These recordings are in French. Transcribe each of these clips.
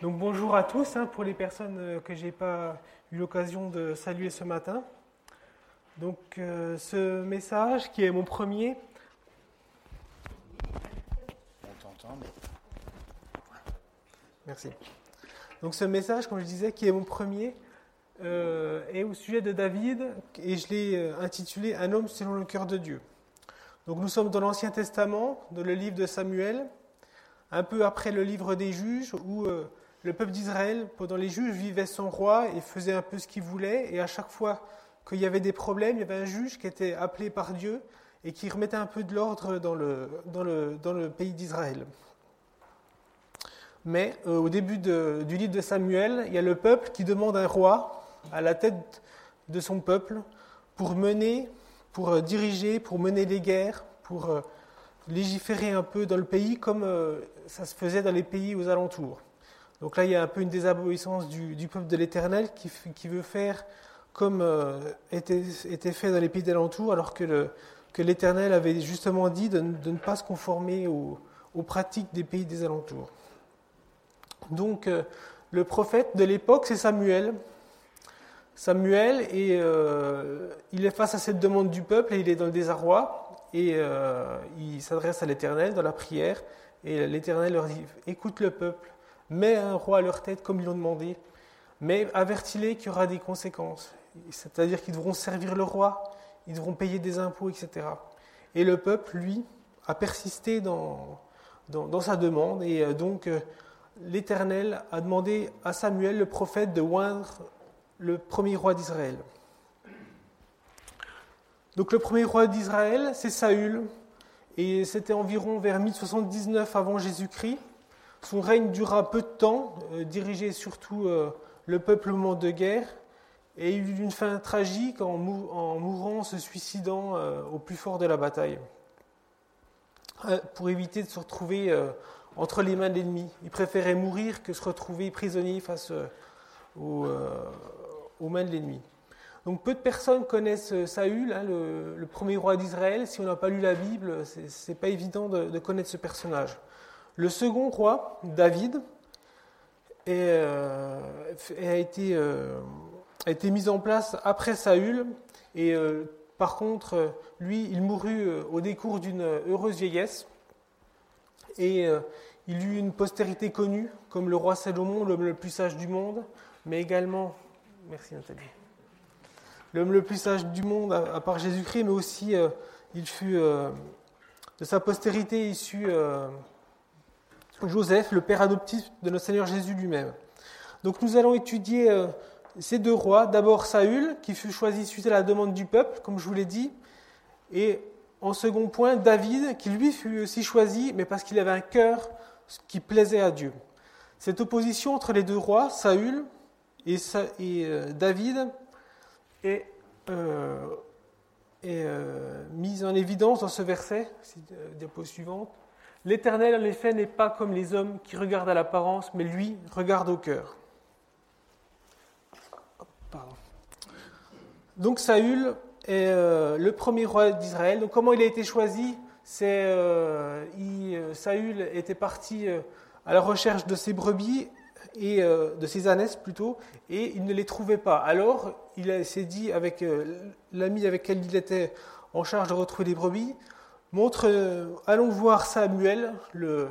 Donc bonjour à tous hein, pour les personnes euh, que j'ai pas eu l'occasion de saluer ce matin. Donc euh, ce message qui est mon premier. On t'entend, mais... Merci. Donc ce message, comme je disais, qui est mon premier, euh, est au sujet de David et je l'ai intitulé Un homme selon le cœur de Dieu. Donc nous sommes dans l'Ancien Testament, dans le livre de Samuel, un peu après le livre des juges, où le peuple d'Israël, pendant les juges, vivait son roi et faisait un peu ce qu'il voulait. Et à chaque fois qu'il y avait des problèmes, il y avait un juge qui était appelé par Dieu et qui remettait un peu de l'ordre dans le pays d'Israël. Mais euh, au début du livre de Samuel, il y a le peuple qui demande un roi à la tête de son peuple pour mener, pour euh, diriger, pour mener les guerres, pour euh, légiférer un peu dans le pays comme ça se faisait dans les pays aux alentours. Donc là, il y a un peu une désobéissance du, peuple de l'Éternel qui, veut faire comme euh, était, fait dans les pays d'alentour, alors que, l'Éternel avait justement dit de, ne pas se conformer aux, pratiques des pays des alentours. Donc euh, le prophète de l'époque, c'est Samuel. Samuel, euh, il est face à cette demande du peuple et il est dans le désarroi, et il s'adresse à l'Éternel dans la prière, et l'Éternel leur dit, écoute le peuple, mets un roi à leur tête comme ils l'ont demandé, mais avertis-les qu'il y aura des conséquences. C'est-à-dire qu'ils devront servir le roi, ils devront payer des impôts, etc. Et le peuple, lui, a persisté dans, dans, sa demande, et euh, donc euh, l'Éternel a demandé à Samuel, le prophète, de oindre le premier roi d'Israël. Donc le premier roi d'Israël, c'est Saül, et c'était environ vers 1079 avant Jésus-Christ. Son règne dura peu de temps, euh, dirigé surtout euh, le peuplement de guerre, et il eut une fin tragique en, mourant, se suicidant euh, au plus fort de la bataille, pour éviter de se retrouver entre les mains de l'ennemi. Il préférait mourir que se retrouver prisonnier face aux, mains de l'ennemi. Donc peu de personnes connaissent Saül, hein, le, premier roi d'Israël. Si on n'a pas lu la Bible, c'est pas évident de connaître ce personnage. Le second roi, David, euh, a, été, euh, a, été, mis en place après Saül. Et euh, par contre, lui, il mourut au décours d'une heureuse vieillesse. Et il eut une postérité connue, comme le roi Salomon, l'homme le plus sage du monde, mais également, merci Nathalie, l'homme le plus sage du monde à, part Jésus-Christ, mais aussi il fut de sa postérité issu Joseph, le père adoptif de notre Seigneur Jésus lui-même. Donc nous allons étudier euh, ces deux rois. D'abord Saül, qui fut choisi suite à la demande du peuple, comme je vous l'ai dit. Et en second point, David, qui lui fut aussi choisi, mais parce qu'il avait un cœur qui plaisait à Dieu. Cette opposition entre les deux rois, Saül et, euh, David, est, euh, mise en évidence dans ce verset, diapo suivante. L'Éternel, en effet, n'est pas comme les hommes qui regardent à l'apparence, mais lui regarde au cœur. Donc Saül est euh, le premier roi d'Israël. Donc comment il a été choisi? C'est euh, euh, Saül était parti à la recherche de ses brebis et de ses ânesses plutôt, et il ne les trouvait pas. Alors il s'est dit avec l'ami avec lequel il était en charge de retrouver les brebis, montre, euh, allons voir Samuel, le,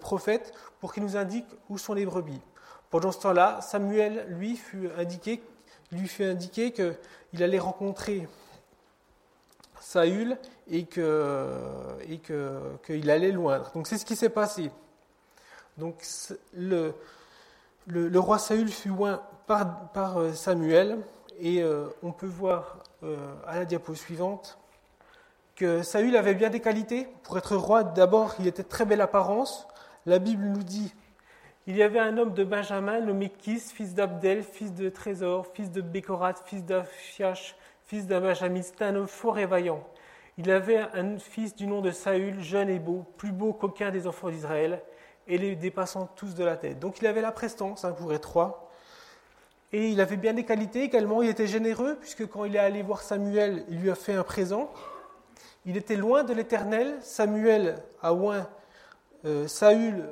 prophète, pour qu'il nous indique où sont les brebis. Pendant ce temps-là, Samuel, lui, fut indiqué, lui fut indiqué qu'il allait rencontrer Saül et qu'il que, allait loindre. Donc c'est ce qui s'est passé. Donc le, roi Saül fut loin par, par euh, Samuel et euh, on peut voir à la diapo suivante Saül avait bien des qualités. Pour être roi, d'abord, il était de très belle apparence. La Bible nous dit il y avait un homme de Benjamin nommé Kis, fils d'Abdel, fils de Trésor, fils de Bécorat, fils d'Aphiach, fils d'Abajamis. C'était un homme fort et vaillant. Il avait un fils du nom de Saül, jeune et beau, plus beau qu'aucun des enfants d'Israël, et les dépassant tous de la tête. Donc il avait la prestance hein, pour être roi. Et il avait bien des qualités également. Il était généreux, puisque quand il est allé voir Samuel, il lui a fait un présent. Il était loin de l'Éternel. Samuel a oint euh, Saül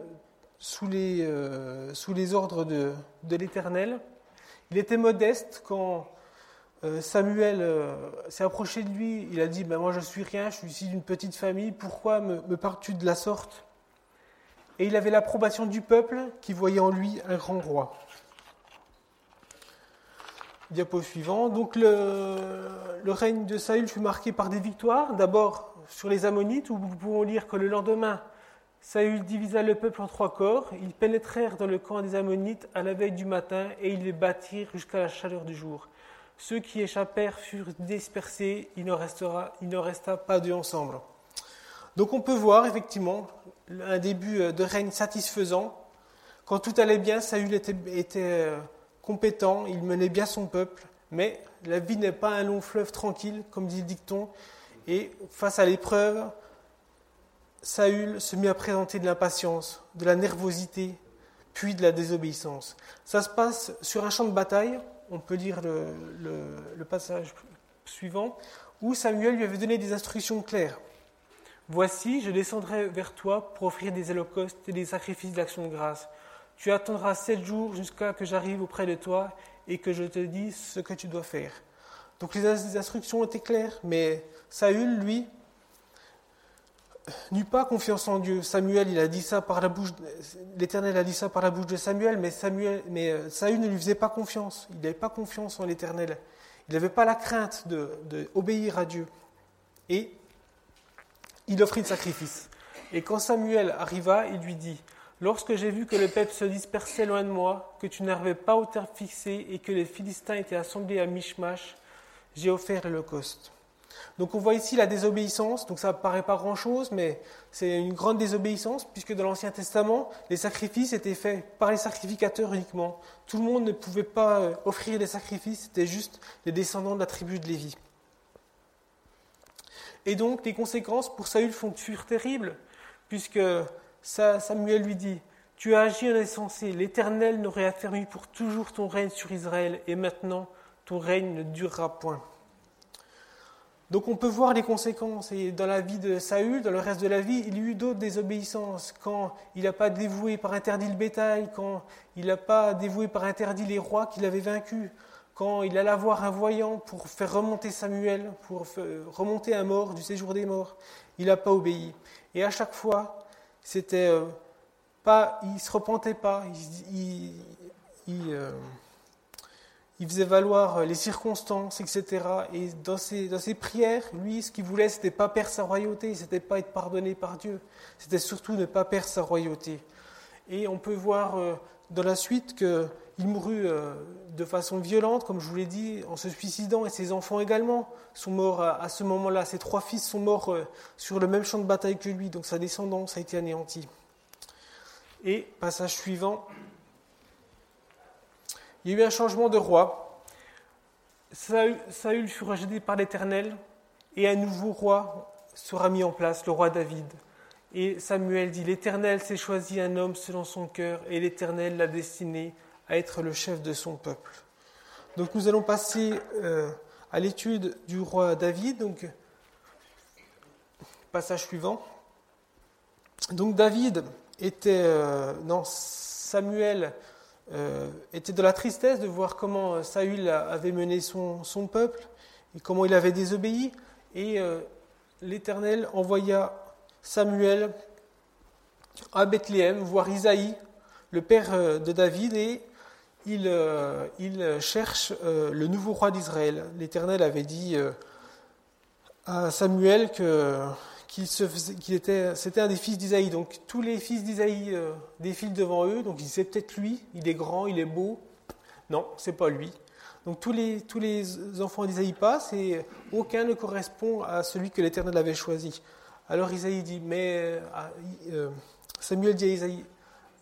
sous les, les ordres de, l'Éternel. Il était modeste quand Samuel s'est approché de lui. Il a dit ben, Moi, je suis rien, je suis ici d'une petite famille, pourquoi me parles-tu de la sorte? Et il avait l'approbation du peuple qui voyait en lui un grand roi. Diapo suivant. Donc le, règne de Saül fut marqué par des victoires. D'abord sur les Ammonites, où nous pouvons lire que le lendemain, Saül divisa le peuple en trois corps. Ils pénétrèrent dans le camp des Ammonites à la veille du matin et ils les battirent jusqu'à la chaleur du jour. Ceux qui échappèrent furent dispersés, il ne, resta pas d'eux ensemble. Donc on peut voir effectivement un début de règne satisfaisant. Quand tout allait bien, Saül était, était compétent, il menait bien son peuple, mais la vie n'est pas un long fleuve tranquille, comme dit le dicton, et face à l'épreuve, Saül se mit à présenter de l'impatience, de la nervosité, puis de la désobéissance. Ça se passe sur un champ de bataille, on peut lire le, passage suivant, où Samuel lui avait donné des instructions claires. Voici, je descendrai vers toi pour offrir des holocaustes et des sacrifices d'action de grâce. Tu attendras sept jours jusqu'à ce que j'arrive auprès de toi et que je te dise ce que tu dois faire. Donc les instructions étaient claires, mais Saül, lui, n'eut pas confiance en Dieu. Samuel, il a dit ça par la bouche, l'Éternel a dit ça par la bouche de Samuel, mais, euh, Saül ne lui faisait pas confiance. Il n'avait pas confiance en l'Éternel. Il n'avait pas la crainte d'obéir de, à Dieu. Et il offrit le sacrifice. Et quand Samuel arriva, il lui dit Lorsque j'ai vu que le peuple se dispersait loin de moi, que tu n'arrivais pas au terme fixé et que les Philistins étaient assemblés à Mishmash, j'ai offert l'Holocauste. Donc on voit ici la désobéissance, donc ça ne paraît pas grand-chose, mais c'est une grande désobéissance, puisque dans l'Ancien Testament, les sacrifices étaient faits par les sacrificateurs uniquement. Tout le monde ne pouvait pas euh, offrir des sacrifices, c'était juste les descendants de la tribu de Lévi. Et donc les conséquences pour Saül furent terribles, puisque Samuel lui dit, Tu as agi en insensé, l'Éternel n'aurait affermi pour toujours ton règne sur Israël, et maintenant ton règne ne durera point. Donc on peut voir les conséquences. Et dans la vie de Saül, dans le reste de la vie, il y a eu d'autres désobéissances. Quand il n'a pas dévoué par interdit le bétail, quand il n'a pas dévoué par interdit les rois qu'il avait vaincus, quand il alla voir un voyant pour faire remonter Samuel, pour remonter un mort du séjour des morts, il n'a pas obéi. Et à chaque fois, c'était euh, pas, il se repentait pas, il, euh, il, faisait valoir les circonstances, etc. Et dans ses, dans ses prières, lui, ce qu'il voulait, c'était pas perdre sa royauté, c'était pas être pardonné par Dieu, c'était surtout ne pas perdre sa royauté. Et on peut voir euh, dans la suite qu'il mourut de façon violente, comme je vous l'ai dit, en se suicidant, et ses enfants également sont morts à, ce moment-là. Ses trois fils sont morts euh, sur le même champ de bataille que lui, donc sa descendance a été anéantie. Et, passage suivant, il y a eu un changement de roi. Saül, fut rejeté par l'Éternel, et un nouveau roi sera mis en place, le roi David. Et Samuel dit, l'Éternel s'est choisi un homme selon son cœur, et l'Éternel l'a destiné à être le chef de son peuple. Donc nous allons passer euh, à l'étude du roi David. Donc, passage suivant. Donc David était, euh, non, Samuel euh, était de la tristesse de voir comment Saül avait mené son, son peuple et comment il avait désobéi. Et l'Éternel envoya Samuel à Bethléem voir Isaïe, le père de David, et il, euh, il cherche euh, le nouveau roi d'Israël. L'Éternel avait dit euh, à Samuel que qu'il était, c'était un des fils d'Isaïe. Donc tous les fils d'Isaïe défilent devant eux. Donc ils peut-être lui, il est grand, il est beau. Non, c'est pas lui. Donc tous les, tous les enfants d'Isaïe passent et aucun ne correspond à celui que l'Éternel avait choisi. Alors Isaïe dit, mais Samuel dit à Isaïe,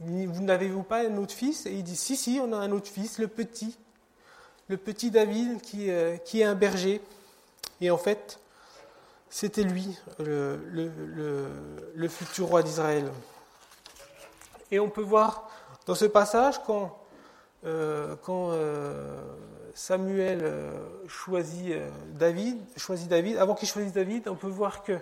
vous n'avez-vous pas un autre fils? Et il dit, si, si, on a un autre fils, le petit, le petit David qui, euh, est un berger. Et en fait, c'était lui, le, futur roi d'Israël. Et on peut voir dans ce passage, quand, euh, euh, Samuel choisit, David, choisit David, avant qu'il choisisse David, on peut voir que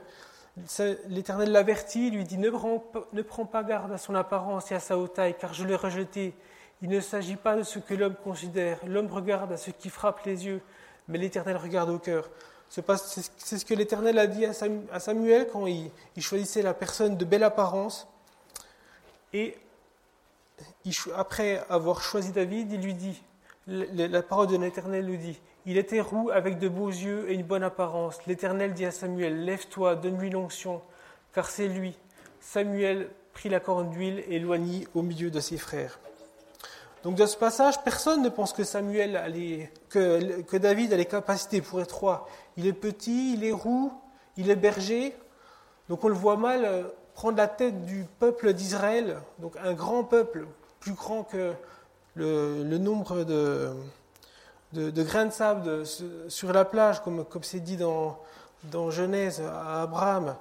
L'Éternel l'avertit, lui dit ne prends, ne prends pas garde à son apparence et à sa haute taille, car je l'ai rejeté. Il ne s'agit pas de ce que l'homme considère. L'homme regarde à ce qui frappe les yeux, mais l'Éternel regarde au cœur. C'est ce que l'Éternel a dit à Samuel quand il, choisissait la personne de belle apparence. Et après avoir choisi David, il lui dit, la parole de l'Éternel lui dit, il était roux avec de beaux yeux et une bonne apparence. L'Éternel dit à Samuel, lève-toi, donne-lui l'onction, car c'est lui. Samuel prit la corne d'huile et éloignit au milieu de ses frères. Donc dans ce passage, personne ne pense que Samuel que David a les capacités pour être roi. Il est petit, il est roux, il est berger. Donc on le voit mal euh, prendre la tête du peuple d'Israël, donc un grand peuple, plus grand que le, nombre de, de, grains de sable sur la plage, comme c'est dit dans, Genèse à Abraham.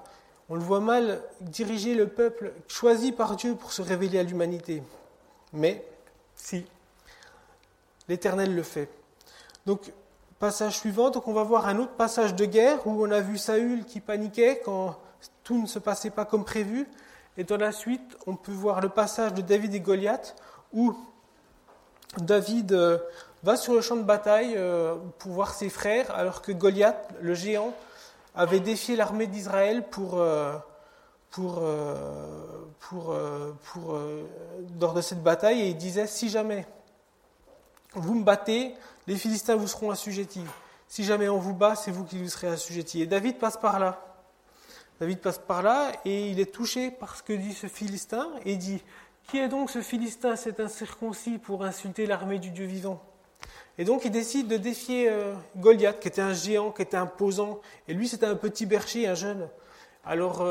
On le voit mal diriger le peuple choisi par Dieu pour se révéler à l'humanité. Mais si. L'Éternel le fait. Donc, passage suivant, donc on va voir un autre passage de guerre où on a vu Saül qui paniquait quand tout ne se passait pas comme prévu. Et dans la suite, on peut voir le passage de David et Goliath où David euh, va sur le champ de bataille euh, pour voir ses frères alors que Goliath, le géant, avait défié l'armée d'Israël pour, euh, pour, pour, pour, lors de cette bataille et il disait si jamais vous me battez, les Philistins vous seront assujettis. Si jamais on vous bat, c'est vous qui vous serez assujettis. Et David passe par là. David passe par là et il est touché par ce que dit ce Philistin et dit Qui est donc ce Philistin, cet incirconcis, pour insulter l'armée du Dieu vivant? Et donc il décide de défier Goliath, qui était un géant, qui était imposant, et lui c'était un petit berger, un jeune. Alors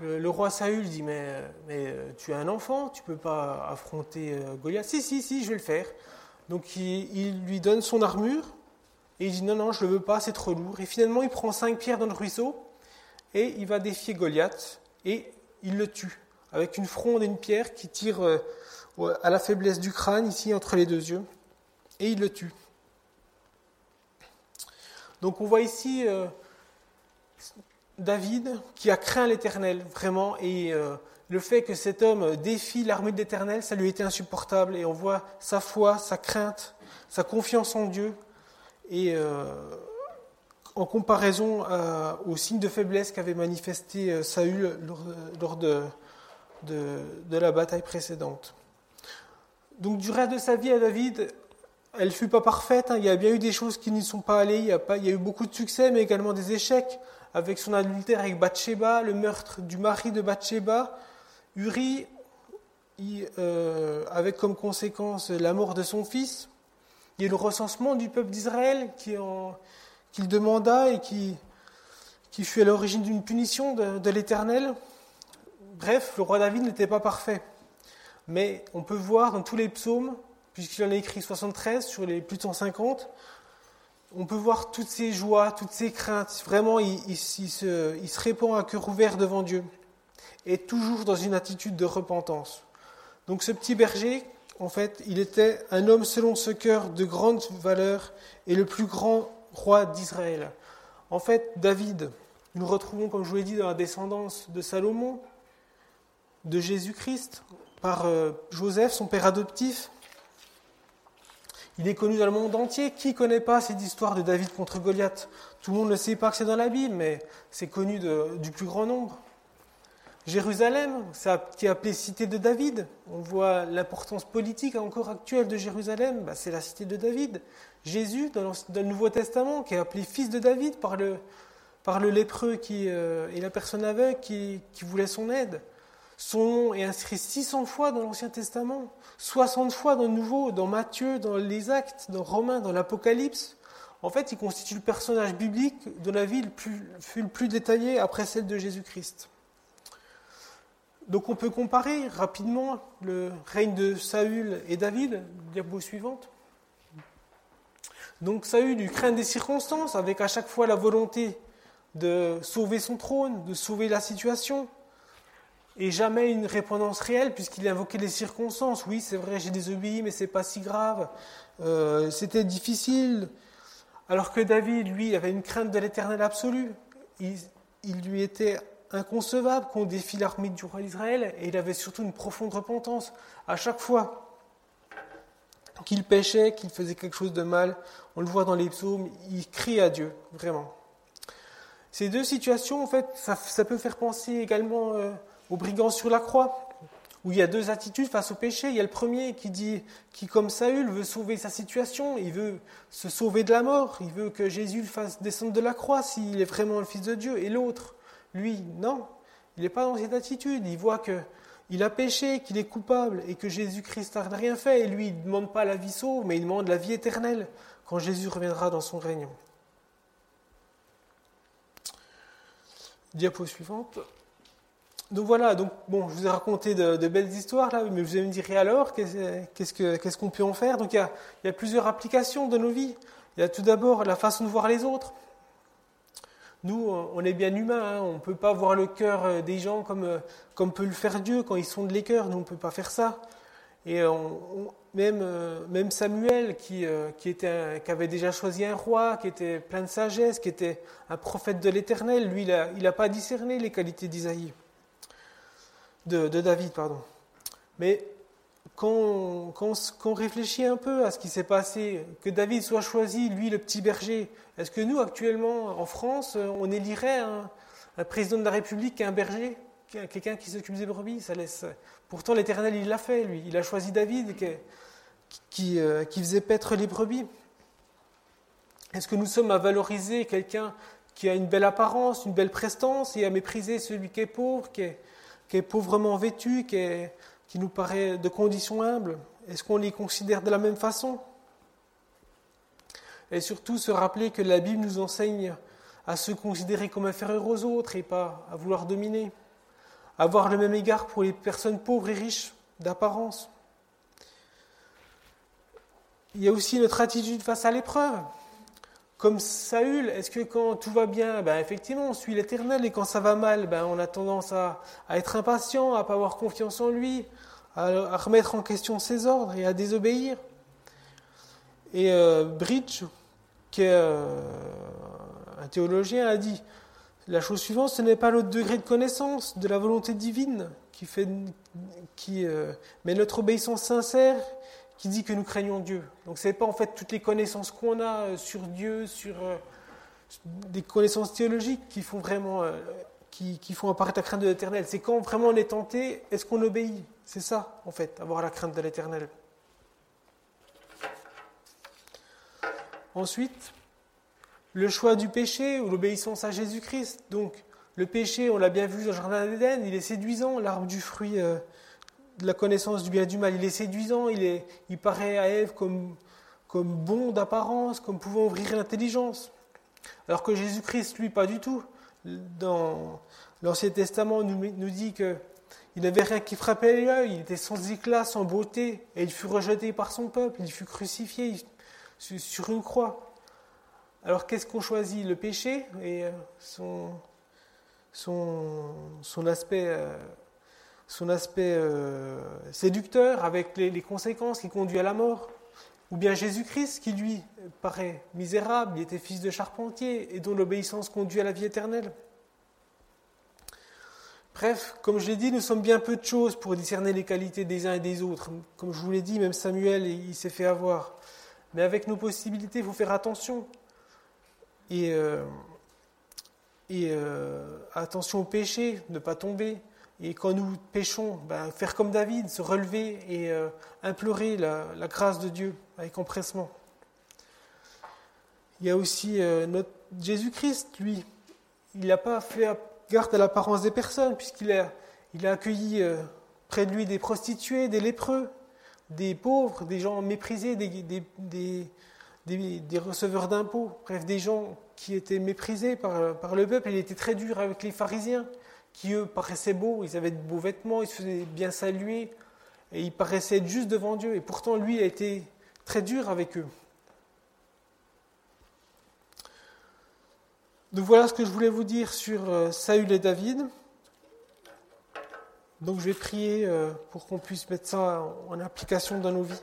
le, roi Saül dit mais, euh, tu es un enfant, tu peux pas affronter euh, Goliath. Si, si, si, je vais le faire. Donc il, lui donne son armure et il dit non, non, je ne le veux pas, c'est trop lourd. Et finalement, il prend cinq pierres dans le ruisseau et il va défier Goliath et il le tue avec une fronde et une pierre qui tire euh, à la faiblesse du crâne, ici entre les deux yeux, et il le tue. Donc on voit ici David qui a craint l'Éternel, vraiment, et euh, le fait que cet homme défie l'armée de l'Éternel, ça lui était insupportable, et on voit sa foi, sa crainte, sa confiance en Dieu, et euh, en comparaison aux signes de faiblesse qu'avait manifesté euh, Saül lors, de, de, la bataille précédente. Donc du reste de sa vie à David, elle ne fut pas parfaite, hein. il y a bien eu des choses qui n'y sont pas allées, il y, a eu beaucoup de succès, mais également des échecs avec son adultère avec Bathsheba, le meurtre du mari de Bathsheba, Uri, euh, avec comme conséquence la mort de son fils. Il y a le recensement du peuple d'Israël qu'il demanda et qui, fut à l'origine d'une punition de l'Éternel. Bref, le roi David n'était pas parfait. Mais on peut voir dans tous les psaumes, puisqu'il en a écrit 73 sur les plus de 150, on peut voir toutes ces joies, toutes ces craintes. Vraiment, il, se, répand à cœur ouvert devant Dieu. Et toujours dans une attitude de repentance. Donc ce petit berger, en fait, il était un homme selon ce cœur de grande valeur et le plus grand roi d'Israël. En fait, David, nous retrouvons, comme je vous l'ai dit, dans la descendance de Salomon, de Jésus-Christ, par euh, Joseph, son père adoptif, il est connu dans le monde entier. Qui ne connaît pas cette histoire de David contre Goliath? Tout le monde ne sait pas que c'est dans la Bible, mais c'est connu du plus grand nombre. Jérusalem, qui est appelée cité de David. On voit l'importance politique encore actuelle de Jérusalem, bah, c'est la cité de David. Jésus, dans le, Nouveau Testament, qui est appelé fils de David par le, lépreux euh, et la personne aveugle qui voulait son aide. Son nom est inscrit 600 fois dans l'Ancien Testament, 60 fois dans le Nouveau, dans Matthieu, dans les Actes, dans Romains, dans l'Apocalypse. En fait, il constitue le personnage biblique dont la vie le plus détaillée après celle de Jésus-Christ. Donc on peut comparer rapidement le règne de Saül et David, diapo suivante. Donc Saül eut crainte des circonstances, avec à chaque fois la volonté de sauver son trône, de sauver la situation, et jamais une répondance réelle puisqu'il invoquait les circonstances. Oui, c'est vrai, j'ai désobéi, mais c'est pas si grave. Euh, c'était difficile. Alors que David, lui, avait une crainte de l'éternel absolu. Il, lui était inconcevable qu'on défie l'armée du roi d'Israël, et il avait surtout une profonde repentance. À chaque fois qu'il péchait, qu'il faisait quelque chose de mal, on le voit dans les psaumes, il crie à Dieu, vraiment. Ces deux situations, en fait, ça, peut faire penser également euh, aux brigands sur la croix, où il y a deux attitudes face au péché. Il y a le premier qui dit, qui comme Saül veut sauver sa situation, il veut se sauver de la mort, il veut que Jésus le fasse descendre de la croix s'il est vraiment le Fils de Dieu. Et l'autre, lui, non, il n'est pas dans cette attitude. Il voit que il a péché, qu'il est coupable et que Jésus-Christ n'a rien fait. Et lui, il ne demande pas la vie sauve, mais il demande la vie éternelle quand Jésus reviendra dans son règne. Diapo suivante. Donc voilà, donc bon, je vous ai raconté de, belles histoires là, mais vous allez me dire alors, qu'est-ce qu'on peut en faire? Donc il y, a, plusieurs applications de nos vies. Il y a tout d'abord la façon de voir les autres. Nous, on est bien humains, hein, on ne peut pas voir le cœur euh, des gens comme, euh, comme peut le faire Dieu quand ils sont de les cœurs, nous on ne peut pas faire ça. Et même, euh, même Samuel, qui avait déjà choisi un roi, qui était plein de sagesse, qui était un prophète de l'Éternel, lui, il n'a pas discerné les qualités d'Isaïe, de, David, pardon. Mais quand on, réfléchit un peu à ce qui s'est passé, que David soit choisi, lui le petit berger, est-ce que nous actuellement en France, on élirait un, président de la République qui est un berger, quelqu'un qui s'occupe des brebis? Ça laisse... Pourtant l'Éternel il l'a fait, lui, il a choisi David qui, qui, euh, qui faisait paître les brebis. Est-ce que nous sommes à valoriser quelqu'un qui a une belle apparence, une belle prestance, et à mépriser celui qui est pauvre, qui est, qui est pauvrement vêtu, qui nous paraît de condition humble, est-ce qu'on les considère de la même façon? Et surtout se rappeler que la Bible nous enseigne à se considérer comme inférieurs aux autres et pas à vouloir dominer. Avoir le même égard pour les personnes pauvres et riches d'apparence. Il y a aussi notre attitude face à l'épreuve. Comme Saül, est-ce que quand tout va bien, ben effectivement, on suit l'éternel, et quand ça va mal, ben on a tendance à, être impatient, à pas avoir confiance en lui, à, remettre en question ses ordres et à désobéir. Et euh, Bridge, qui est euh, un théologien, a dit la chose suivante, ce n'est pas le degré de connaissance de la volonté divine qui fait, qui, euh, mais notre obéissance sincère qui dit que nous craignons Dieu. Donc ce n'est pas en fait toutes les connaissances qu'on a sur Dieu, sur des connaissances théologiques qui font vraiment, qui, qui, font apparaître la crainte de l'éternel. C'est quand vraiment on est tenté, est-ce qu'on obéit? C'est ça, en fait, avoir la crainte de l'éternel. Ensuite, le choix du péché ou l'obéissance à Jésus-Christ. Donc, le péché, on l'a bien vu dans le Jardin d'Éden, il est séduisant, l'arbre du fruit euh, la connaissance du bien et du mal, il est séduisant, il, paraît à Ève comme, bon d'apparence, comme pouvant ouvrir l'intelligence. Alors que Jésus-Christ, lui, pas du tout. Dans l'Ancien Testament, nous, nous dit que il n'avait rien qui frappait l'œil, il était sans éclat, sans beauté, et il fut rejeté par son peuple, il fut crucifié sur une croix. Alors qu'est-ce qu'on choisit? Le péché et euh, son aspect, euh, son aspect euh, séducteur avec les, conséquences qui conduisent à la mort Ou bien Jésus-Christ qui lui paraît misérable, il était fils de charpentier et dont l'obéissance conduit à la vie éternelle Bref, comme je l'ai dit, nous sommes bien peu de choses pour discerner les qualités des uns et des autres. Comme je vous l'ai dit, même Samuel, il s'est fait avoir. Mais avec nos possibilités, il faut faire attention. Et, euh, euh, attention au péché, ne pas tomber. Et quand nous péchons, ben, faire comme David, se relever et euh, implorer la, grâce de Dieu avec empressement. Il y a aussi notre Jésus-Christ, lui. Il n'a pas fait garde à l'apparence des personnes, puisqu'il a, il a accueilli euh, près de lui des prostituées, des lépreux, des pauvres, des gens méprisés, des, receveurs d'impôts, bref, des gens qui étaient méprisés par, le peuple. Il était très dur avec les pharisiens, qui eux paraissaient beaux, ils avaient de beaux vêtements, ils se faisaient bien saluer, et ils paraissaient être juste devant Dieu. Et pourtant, lui a été très dur avec eux. Donc voilà ce que je voulais vous dire sur euh, Saül et David. Donc je vais prier euh, pour qu'on puisse mettre ça en application dans nos vies.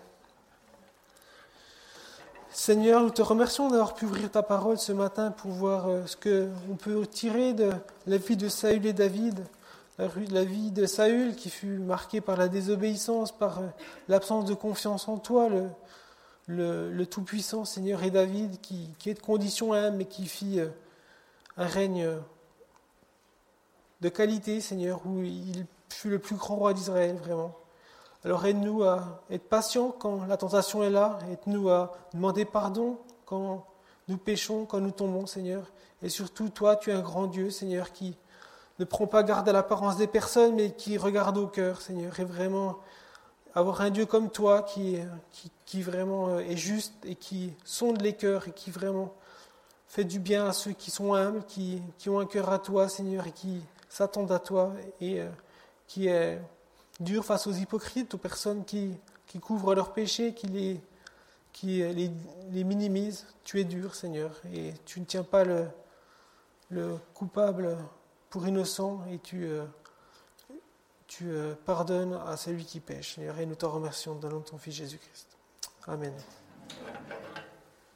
Seigneur, nous te remercions d'avoir pu ouvrir ta parole ce matin pour voir euh, ce qu'on peut tirer de la vie de Saül et David, la vie de Saül qui fut marquée par la désobéissance, par euh, l'absence de confiance en toi, le, Tout-Puissant Seigneur et David qui, est de condition humble mais qui fit euh, un règne de qualité, Seigneur, où il fut le plus grand roi d'Israël, vraiment. Alors aide-nous à être patients quand la tentation est là, aide-nous à demander pardon quand nous péchons, quand nous tombons, Seigneur. Et surtout, toi, tu es un grand Dieu, Seigneur, qui ne prend pas garde à l'apparence des personnes, mais qui regarde au cœur, Seigneur. Et vraiment, avoir un Dieu comme toi qui, vraiment euh, est juste et qui sonde les cœurs et qui vraiment fait du bien à ceux qui sont humbles, qui, qui ont un cœur à toi, Seigneur, et qui s'attendent à toi et euh, qui est dur face aux hypocrites, aux personnes qui, qui couvrent leurs péchés, qui, les, qui les, les, minimisent. Tu es dur, Seigneur, et tu ne tiens pas le, le coupable pour innocent, et tu, euh, tu euh, pardonnes à celui qui pêche. Seigneur, et nous te remercions dans le nom de ton Fils Jésus-Christ. Amen.